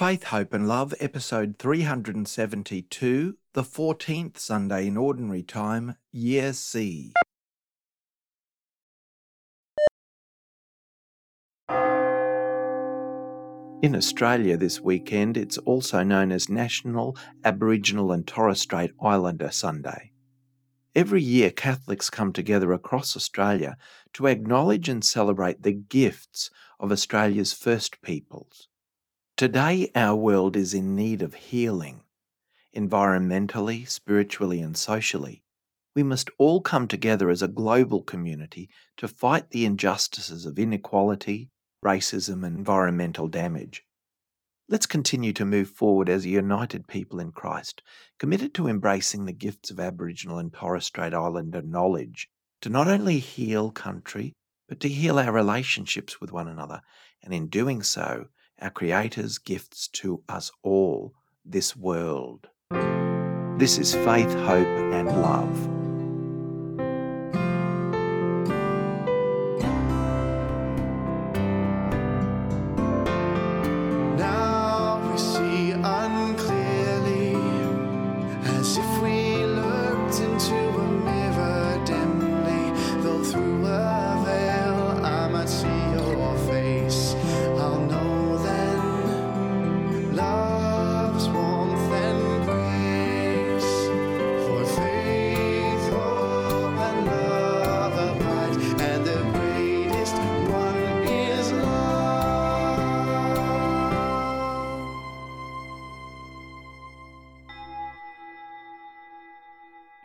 Faith, Hope and Love, episode 372, the 14th Sunday in Ordinary Time, Year C. In Australia this weekend, it's also known as National Aboriginal and Torres Strait Islander Sunday. Every year, Catholics come together across Australia to acknowledge and celebrate the gifts of Australia's First Peoples. Today, our world is in need of healing, environmentally, spiritually, and socially. We must all come together as a global community to fight the injustices of inequality, racism, and environmental damage. Let's continue to move forward as a united people in Christ, committed to embracing the gifts of Aboriginal and Torres Strait Islander knowledge to not only heal country, but to heal our relationships with one another, and in doing so, our Creator's gifts to us all, this world. This is faith, hope, and love.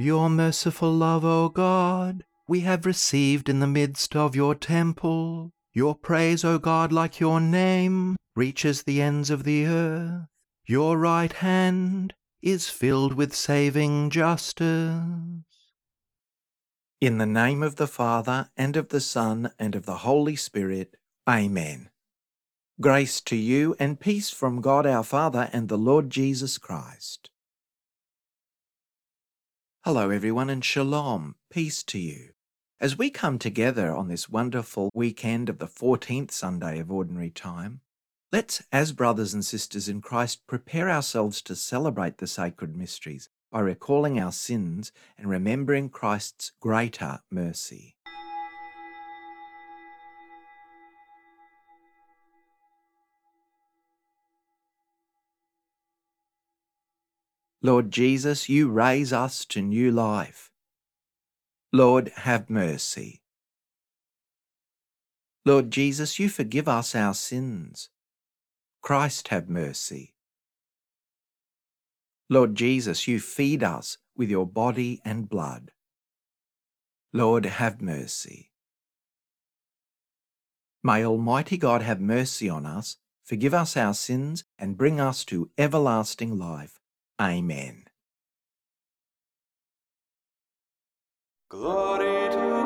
Your merciful love, O God, we have received in the midst of your temple. Your praise, O God, like your name, reaches the ends of the earth. Your right hand is filled with saving justice. In the name of the Father, and of the Son, and of the Holy Spirit. Amen. Grace to you and peace from God our Father and the Lord Jesus Christ. Hello, everyone, and shalom, peace to you. As we come together on this wonderful weekend of the 14th Sunday of Ordinary Time, let's, as brothers and sisters in Christ, prepare ourselves to celebrate the sacred mysteries by recalling our sins and remembering Christ's greater mercy. Lord Jesus, you raise us to new life. Lord, have mercy. Lord Jesus, you forgive us our sins. Christ, have mercy. Lord Jesus, you feed us with your body and blood. Lord, have mercy. May Almighty God have mercy on us, forgive us our sins, and bring us to everlasting life. Amen. Glory to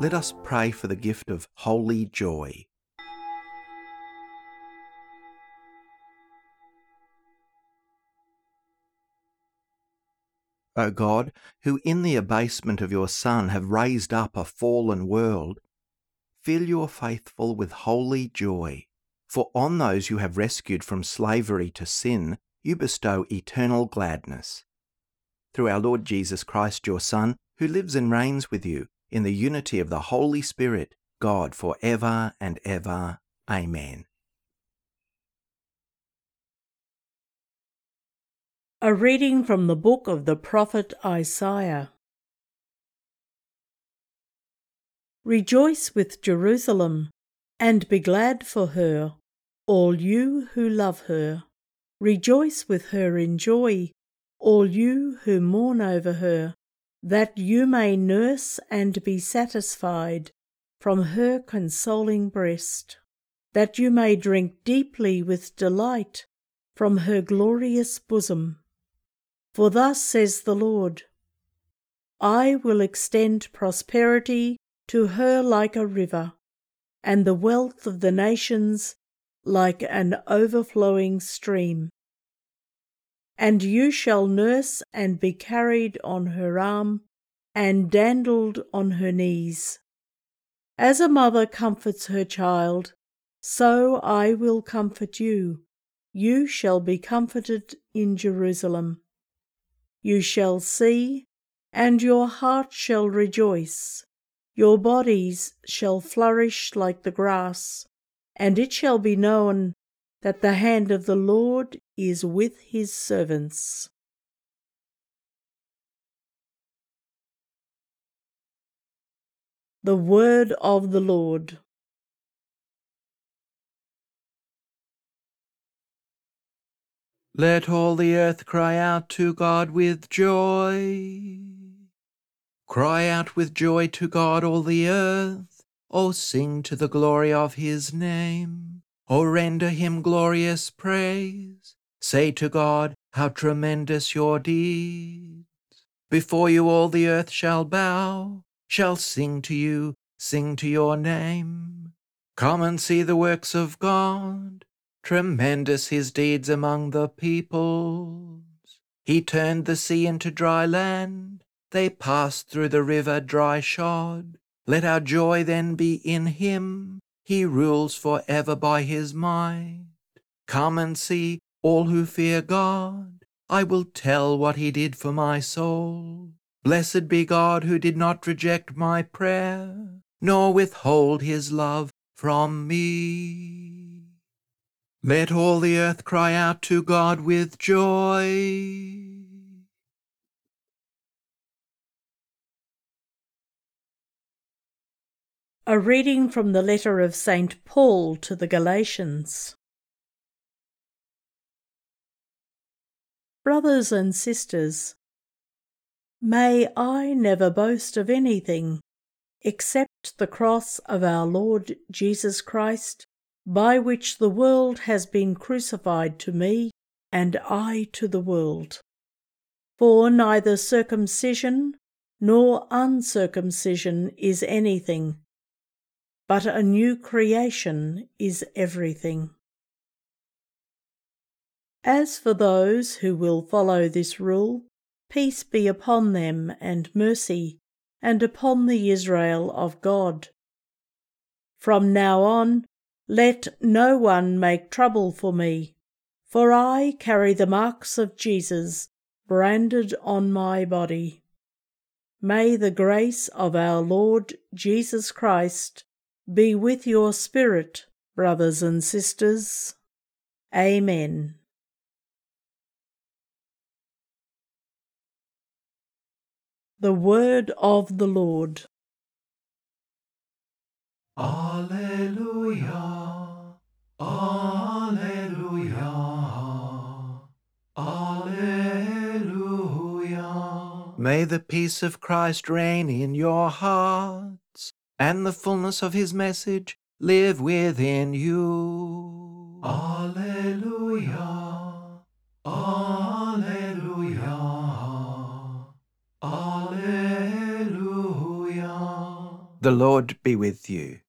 let us pray for the gift of holy joy. O God, who in the abasement of your Son have raised up a fallen world, fill your faithful with holy joy. For on those you have rescued from slavery to sin, you bestow eternal gladness. Through our Lord Jesus Christ, your Son, who lives and reigns with you in the unity of the Holy Spirit, God, for ever and ever. Amen. A reading from the book of the prophet Isaiah. Rejoice with Jerusalem, and be glad for her, all you who love her. Rejoice with her in joy, all you who mourn over her, that you may nurse and be satisfied from her consoling breast, that you may drink deeply with delight from her glorious bosom. For thus says the Lord I will extend prosperity to her like a river, and the wealth of the nations like an overflowing stream. And you shall nurse and be carried on her arm, and dandled on her knees. As a mother comforts her child, so I will comfort you. You shall be comforted in Jerusalem. You shall see, and your heart shall rejoice. Your bodies shall flourish like the grass, and it shall be known that the hand of the Lord is with his servants. The word of the Lord. Let all the earth cry out to God with joy. Cry out with joy to God, all the earth. O sing to the glory of his name. O render him glorious praise. Say to God, How tremendous your deeds. Before you all the earth shall bow, shall sing to you, sing to your name. Come and see the works of God Tremendous his deeds among the peoples. He turned the sea into dry land. They passed through the river dry shod. Let our joy then be in him. He rules for ever by his might. Come and see all who fear God. I will tell what he did for my soul. Blessed be God who did not reject my prayer, nor withhold his love from me. Let all the earth cry out to God with joy. A reading from the letter of St. Paul to the Galatians. Brothers and sisters, may I never boast of anything except the cross of our Lord Jesus Christ by which the world has been crucified to me, and I to the world. For neither circumcision nor uncircumcision is anything, but a new creation is everything. As for those who will follow this rule, peace be upon them and mercy, and upon the Israel of God. From now on, let no one make trouble for me, for I carry the marks of Jesus branded on my body. May the grace of our Lord Jesus Christ be with your spirit, brothers and sisters. Amen. The Word of the Lord. Alleluia. Alleluia. Alleluia. May the peace of Christ reign in your hearts, and the fullness of his message live within you. Alleluia. Alleluia. Alleluia. The Lord be with you.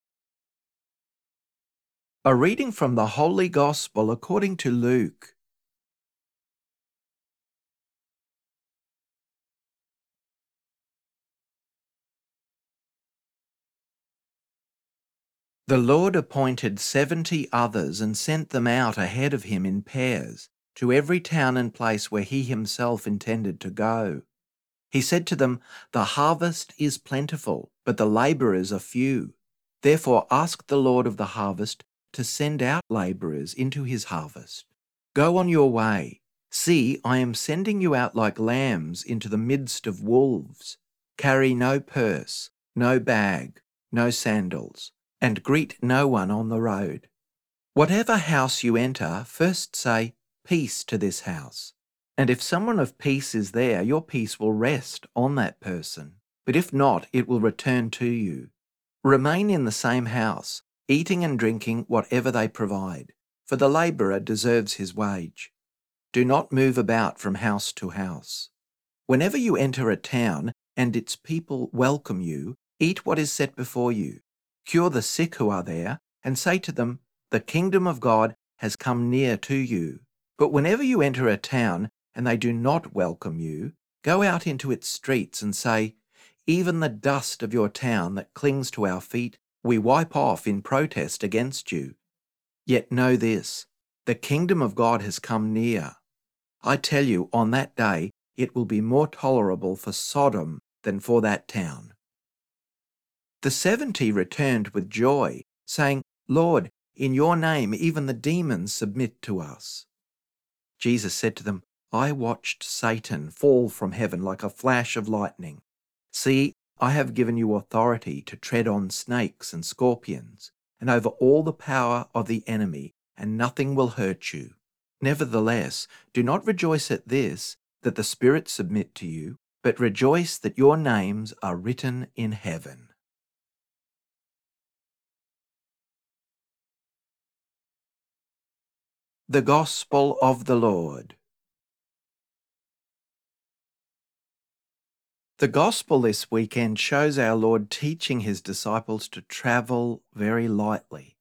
A reading from the Holy Gospel according to Luke. The Lord appointed seventy others and sent them out ahead of him in pairs to every town and place where he himself intended to go. He said to them, The harvest is plentiful, but the labourers are few. Therefore ask the Lord of the harvest to send out labourers into his harvest. Go on your way. See, I am sending you out like lambs into the midst of wolves. Carry no purse, no bag, no sandals, and greet no one on the road. Whatever house you enter, first say, Peace to this house. And if someone of peace is there, your peace will rest on that person. But if not, it will return to you. Remain in the same house, eating and drinking whatever they provide, for the labourer deserves his wage. Do not move about from house to house. Whenever you enter a town and its people welcome you, eat what is set before you. Cure the sick who are there, and say to them, The kingdom of God has come near to you. But whenever you enter a town and they do not welcome you, go out into its streets and say, Even the dust of your town that clings to our feet, we wipe off in protest against you. Yet know this the kingdom of God has come near. I tell you, on that day it will be more tolerable for Sodom than for that town. The seventy returned with joy, saying, Lord, in your name even the demons submit to us. Jesus said to them, I watched Satan fall from heaven like a flash of lightning. See, I have given you authority to tread on snakes and scorpions, and over all the power of the enemy, and nothing will hurt you. Nevertheless, do not rejoice at this, that the spirits submit to you, but rejoice that your names are written in heaven. The Gospel of the Lord. The Gospel this weekend shows our Lord teaching his disciples to travel very lightly.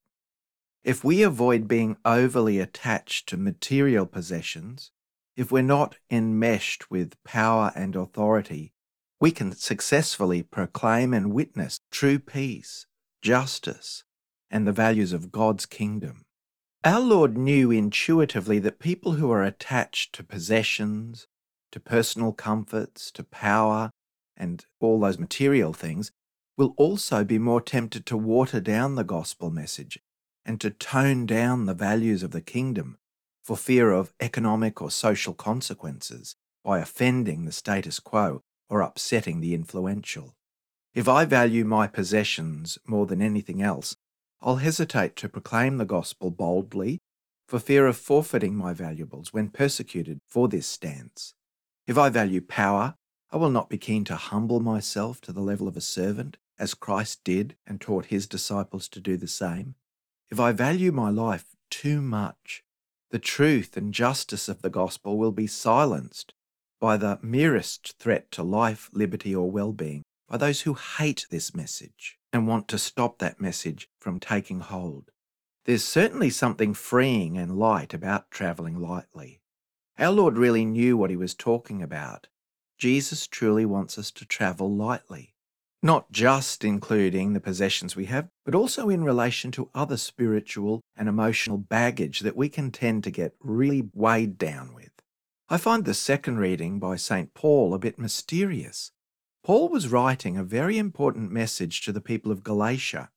If we avoid being overly attached to material possessions, if we're not enmeshed with power and authority, we can successfully proclaim and witness true peace, justice, and the values of God's kingdom. Our Lord knew intuitively that people who are attached to possessions, to personal comforts, to power, and all those material things, will also be more tempted to water down the gospel message and to tone down the values of the kingdom for fear of economic or social consequences by offending the status quo or upsetting the influential. If I value my possessions more than anything else, I'll hesitate to proclaim the gospel boldly for fear of forfeiting my valuables when persecuted for this stance. If I value power I will not be keen to humble myself to the level of a servant, as Christ did and taught his disciples to do the same. If I value my life too much, the truth and justice of the gospel will be silenced by the merest threat to life, liberty, or well being by those who hate this message and want to stop that message from taking hold. There's certainly something freeing and light about travelling lightly. Our Lord really knew what he was talking about Jesus truly wants us to travel lightly, not just including the possessions we have, but also in relation to other spiritual and emotional baggage that we can tend to get really weighed down with. I find the second reading by St. Paul a bit mysterious. Paul was writing a very important message to the people of Galatia.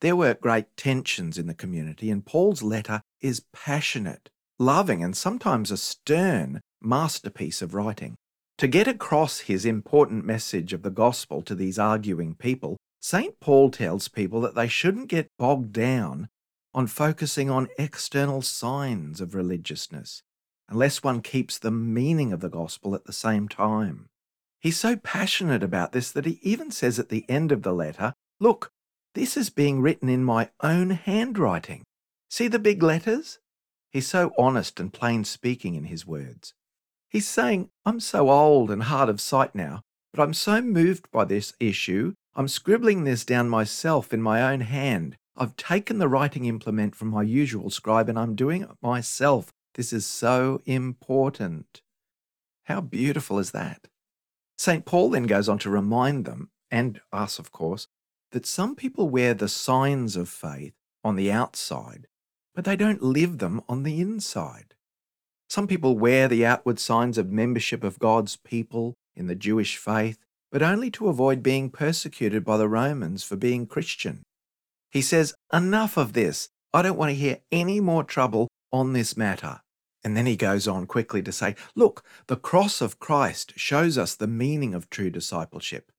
There were great tensions in the community, and Paul's letter is passionate, loving, and sometimes a stern masterpiece of writing. To get across his important message of the gospel to these arguing people, St. Paul tells people that they shouldn't get bogged down on focusing on external signs of religiousness, unless one keeps the meaning of the gospel at the same time. He's so passionate about this that he even says at the end of the letter, Look, this is being written in my own handwriting. See the big letters? He's so honest and plain speaking in his words. He's saying, I'm so old and hard of sight now, but I'm so moved by this issue, I'm scribbling this down myself in my own hand. I've taken the writing implement from my usual scribe and I'm doing it myself. This is so important. How beautiful is that? St. Paul then goes on to remind them, and us, of course, that some people wear the signs of faith on the outside, but they don't live them on the inside. Some people wear the outward signs of membership of God's people in the Jewish faith, but only to avoid being persecuted by the Romans for being Christian. He says, Enough of this. I don't want to hear any more trouble on this matter. And then he goes on quickly to say, Look, the cross of Christ shows us the meaning of true discipleship.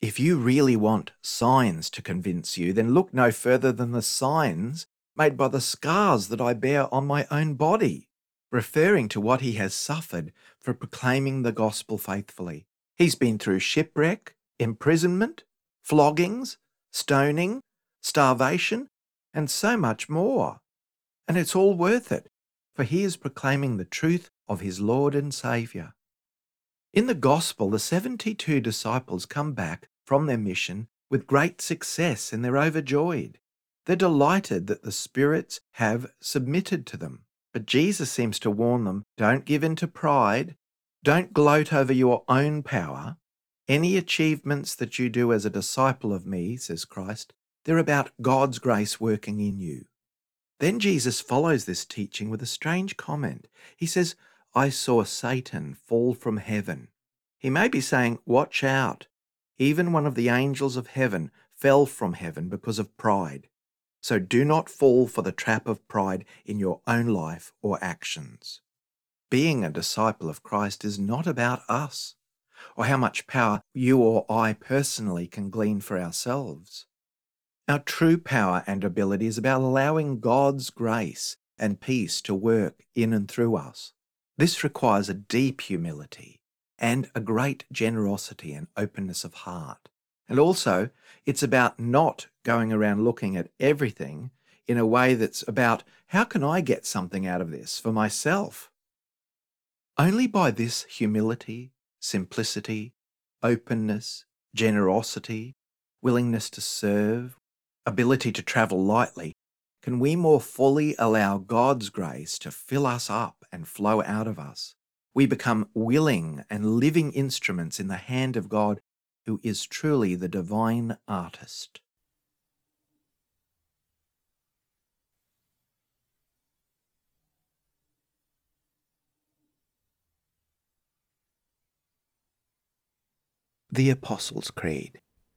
If you really want signs to convince you, then look no further than the signs made by the scars that I bear on my own body, referring to what he has suffered for proclaiming the gospel faithfully. He's been through shipwreck, imprisonment, floggings, stoning, starvation, and so much more. And it's all worth it, for he is proclaiming the truth of his Lord and Saviour. In the Gospel, the 72 disciples come back from their mission with great success and they're overjoyed. They're delighted that the spirits have submitted to them. But Jesus seems to warn them don't give in to pride, don't gloat over your own power. Any achievements that you do as a disciple of me, says Christ, they're about God's grace working in you. Then Jesus follows this teaching with a strange comment. He says, I saw Satan fall from heaven. He may be saying, Watch out. Even one of the angels of heaven fell from heaven because of pride. So do not fall for the trap of pride in your own life or actions. Being a disciple of Christ is not about us or how much power you or I personally can glean for ourselves. Our true power and ability is about allowing God's grace and peace to work in and through us. This requires a deep humility and a great generosity and openness of heart. And also, it's about not going around looking at everything in a way that's about how can I get something out of this for myself? Only by this humility, simplicity, openness, generosity, willingness to serve, ability to travel lightly, can we more fully allow God's grace to fill us up and flow out of us. We become willing and living instruments in the hand of God, who is truly the divine artist. The Apostles' Creed.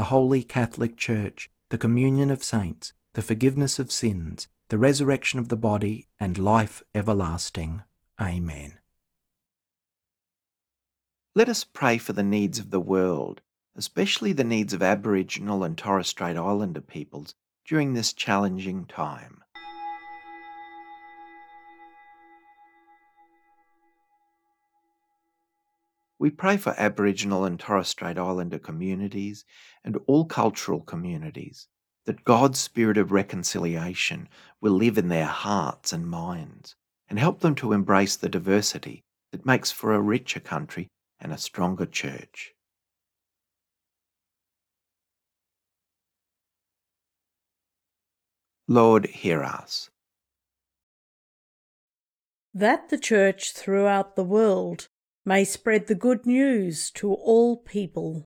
the Holy Catholic Church, the communion of saints, the forgiveness of sins, the resurrection of the body, and life everlasting. Amen. Let us pray for the needs of the world, especially the needs of Aboriginal and Torres Strait Islander peoples during this challenging time. We pray for Aboriginal and Torres Strait Islander communities and all cultural communities that God's spirit of reconciliation will live in their hearts and minds and help them to embrace the diversity that makes for a richer country and a stronger church. Lord, hear us. That the Church throughout the world may spread the good news to all people.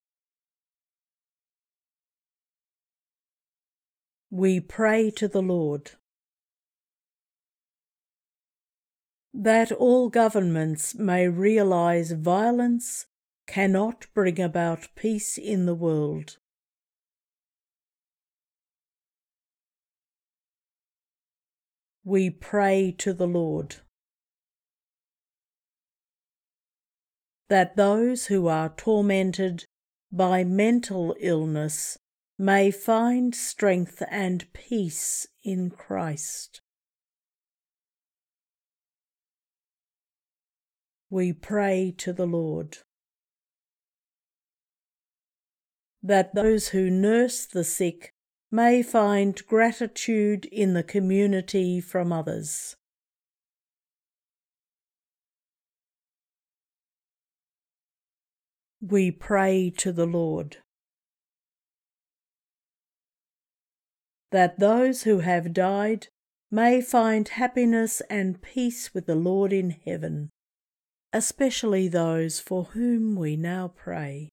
We pray to the Lord. That all governments may realize violence cannot bring about peace in the world. We pray to the Lord. That those who are tormented by mental illness may find strength and peace in Christ. We pray to the Lord. That those who nurse the sick may find gratitude in the community from others. We pray to the Lord. That those who have died may find happiness and peace with the Lord in heaven, especially those for whom we now pray.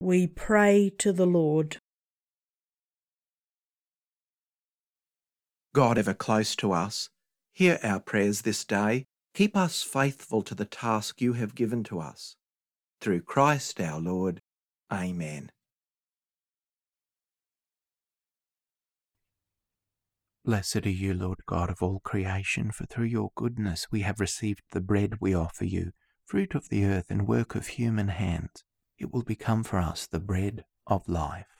we pray to the Lord. God ever close to us, hear our prayers this day. Keep us faithful to the task you have given to us. Through Christ our Lord. Amen. Blessed are you, Lord God of all creation, for through your goodness we have received the bread we offer you, fruit of the earth and work of human hands it will become for us the bread of life.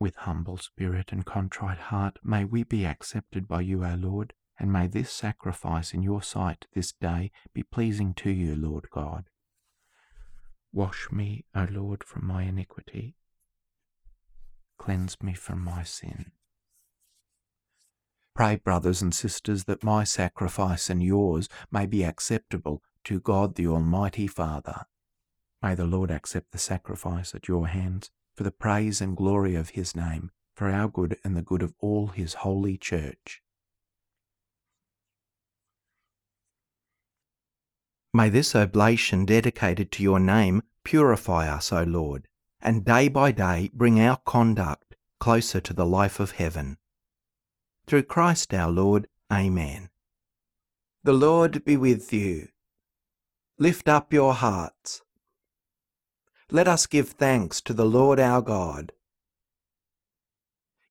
With humble spirit and contrite heart, may we be accepted by you, our Lord, and may this sacrifice in your sight this day be pleasing to you, Lord God. Wash me, O Lord, from my iniquity. Cleanse me from my sin. Pray, brothers and sisters, that my sacrifice and yours may be acceptable to God the Almighty Father. May the Lord accept the sacrifice at your hands for the praise and glory of his name, for our good and the good of all his holy church. May this oblation dedicated to your name purify us, O Lord, and day by day bring our conduct closer to the life of heaven. Through Christ our Lord. Amen. The Lord be with you. Lift up your hearts. Let us give thanks to the Lord our God.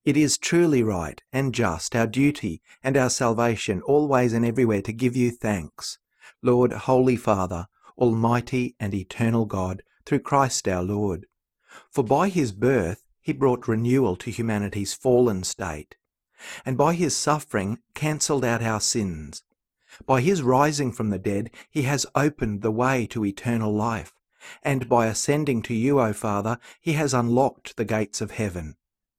It is truly right and just, our duty and our salvation, always and everywhere to give you thanks, Lord, Holy Father, Almighty and eternal God, through Christ our Lord. For by his birth he brought renewal to humanity's fallen state and by his suffering cancelled out our sins. By his rising from the dead, he has opened the way to eternal life, and by ascending to you, O Father, he has unlocked the gates of heaven.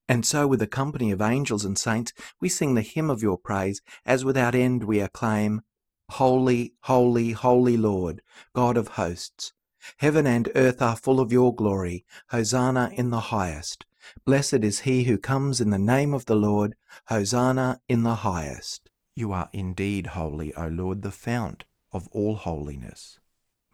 And so, with a company of angels and saints, we sing the hymn of your praise, as without end we acclaim, Holy, holy, holy Lord, God of hosts. Heaven and earth are full of your glory. Hosanna in the highest. Blessed is he who comes in the name of the Lord. Hosanna in the highest. You are indeed holy, O Lord, the fount of all holiness.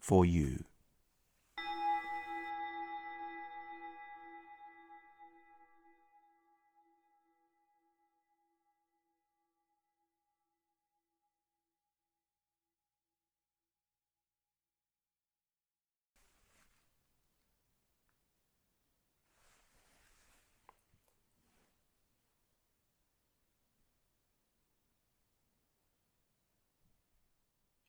for you.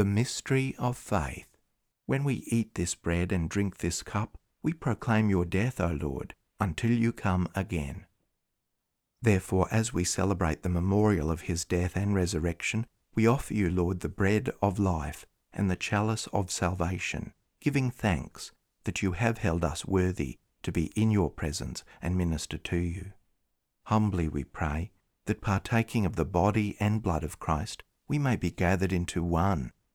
The mystery of faith. When we eat this bread and drink this cup, we proclaim your death, O Lord, until you come again. Therefore, as we celebrate the memorial of his death and resurrection, we offer you, Lord, the bread of life and the chalice of salvation, giving thanks that you have held us worthy to be in your presence and minister to you. Humbly we pray that partaking of the body and blood of Christ, we may be gathered into one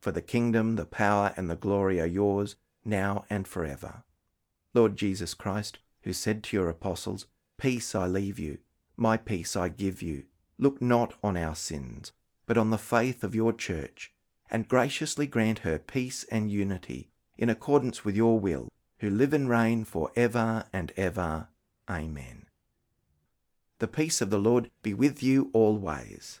For the kingdom, the power, and the glory are yours, now and forever. Lord Jesus Christ, who said to your apostles, Peace I leave you, my peace I give you, look not on our sins, but on the faith of your church, and graciously grant her peace and unity, in accordance with your will, who live and reign for ever and ever. Amen. The peace of the Lord be with you always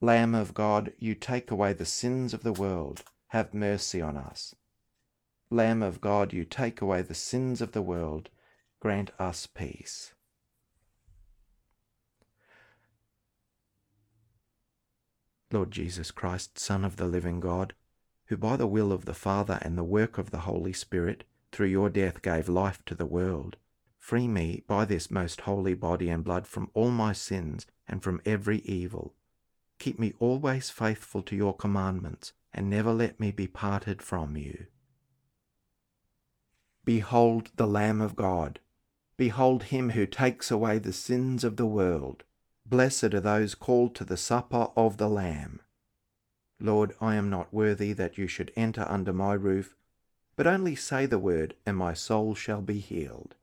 Lamb of God, you take away the sins of the world, have mercy on us. Lamb of God, you take away the sins of the world, grant us peace. Lord Jesus Christ, Son of the living God, who by the will of the Father and the work of the Holy Spirit, through your death gave life to the world, free me by this most holy body and blood from all my sins and from every evil Keep me always faithful to your commandments, and never let me be parted from you. Behold the Lamb of God. Behold him who takes away the sins of the world. Blessed are those called to the supper of the Lamb. Lord, I am not worthy that you should enter under my roof, but only say the word, and my soul shall be healed.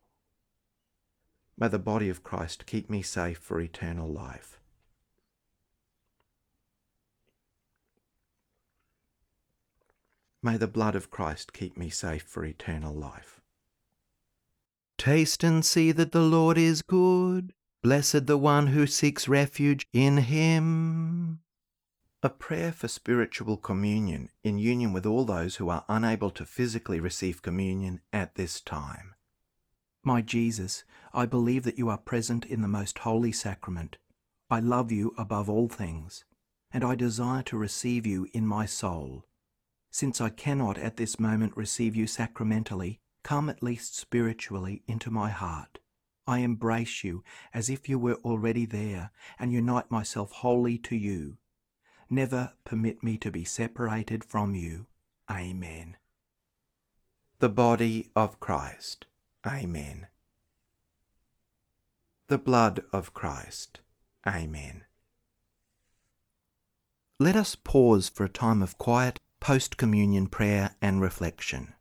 May the body of Christ keep me safe for eternal life. May the blood of Christ keep me safe for eternal life. Taste and see that the Lord is good. Blessed the one who seeks refuge in him. A prayer for spiritual communion in union with all those who are unable to physically receive communion at this time. My Jesus, I believe that you are present in the most holy sacrament. I love you above all things, and I desire to receive you in my soul. Since I cannot at this moment receive you sacramentally, come at least spiritually into my heart. I embrace you as if you were already there and unite myself wholly to you. Never permit me to be separated from you. Amen. The body of Christ. Amen. The blood of Christ. Amen. Let us pause for a time of quiet post communion prayer and reflection.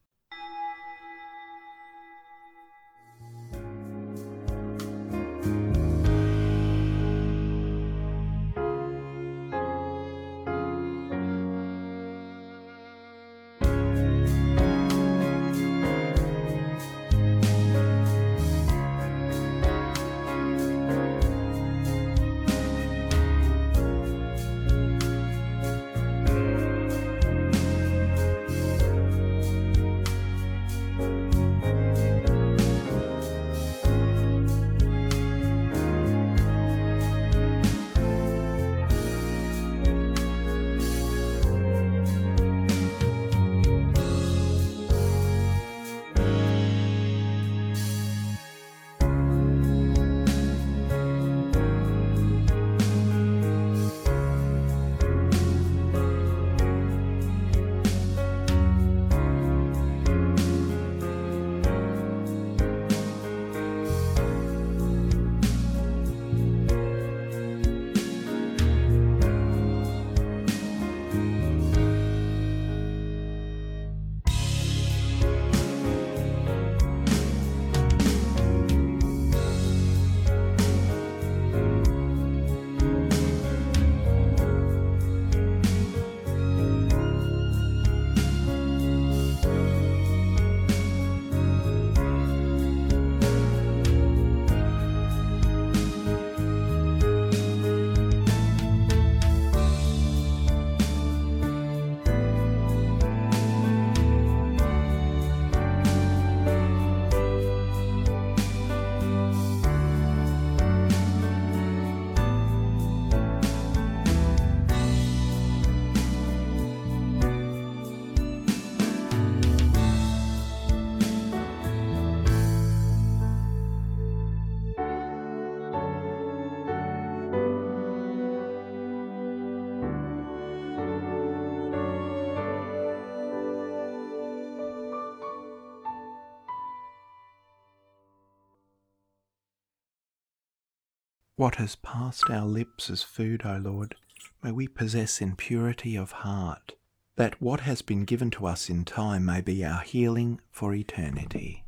What has passed our lips as food, O Lord, may we possess in purity of heart, that what has been given to us in time may be our healing for eternity.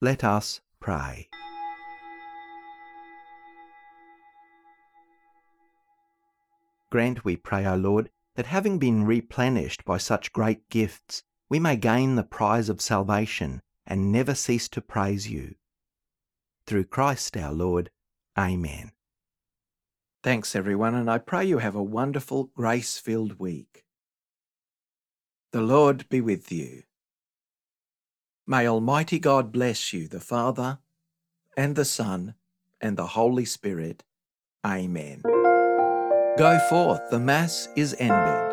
Let us pray. Grant, we pray, O Lord, that having been replenished by such great gifts, we may gain the prize of salvation and never cease to praise you. Through Christ our Lord. Amen. Thanks, everyone, and I pray you have a wonderful, grace filled week. The Lord be with you. May Almighty God bless you, the Father, and the Son, and the Holy Spirit. Amen. Go forth, the Mass is ended.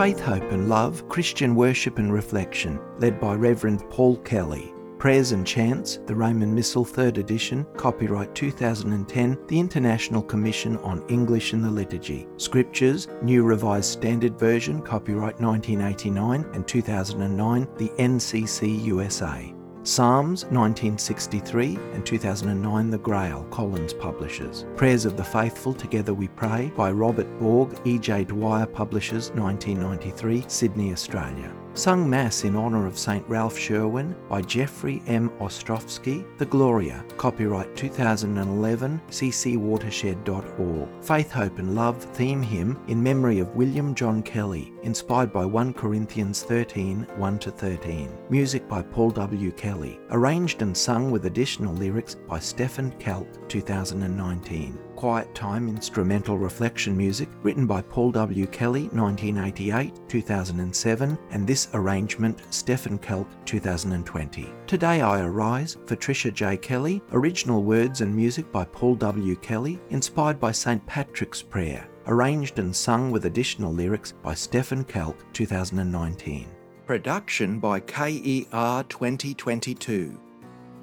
Faith, Hope and Love Christian Worship and Reflection, led by Reverend Paul Kelly. Prayers and Chants, the Roman Missal, 3rd edition, copyright 2010, the International Commission on English in the Liturgy. Scriptures, New Revised Standard Version, copyright 1989 and 2009, the NCC USA. Psalms 1963 and 2009 The Grail, Collins Publishers. Prayers of the Faithful Together We Pray by Robert Borg, E.J. Dwyer Publishers 1993, Sydney, Australia. Sung Mass in honour of St Ralph Sherwin by Jeffrey M. Ostrowski, The Gloria, copyright 2011, ccwatershed.org. Faith, Hope and Love theme hymn in memory of William John Kelly, inspired by 1 Corinthians 13, 1-13. Music by Paul W. Kelly, arranged and sung with additional lyrics by Stephen Kelk, 2019. Quiet Time instrumental reflection music written by Paul W. Kelly 1988, 2007 and this arrangement Stephen Kelk 2020. Today I Arise for Tricia J. Kelly, original words and music by Paul W. Kelly, inspired by St. Patrick's Prayer, arranged and sung with additional lyrics by Stephen Kelk 2019. Production by KER 2022.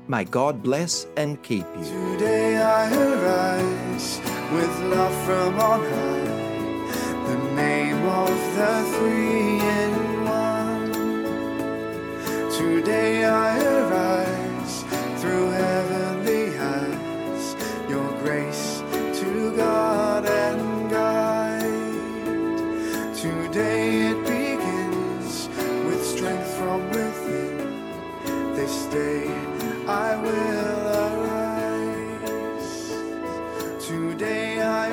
May God bless and keep you. Today I arise with love from on high, the name of the three in one. Today I arise day I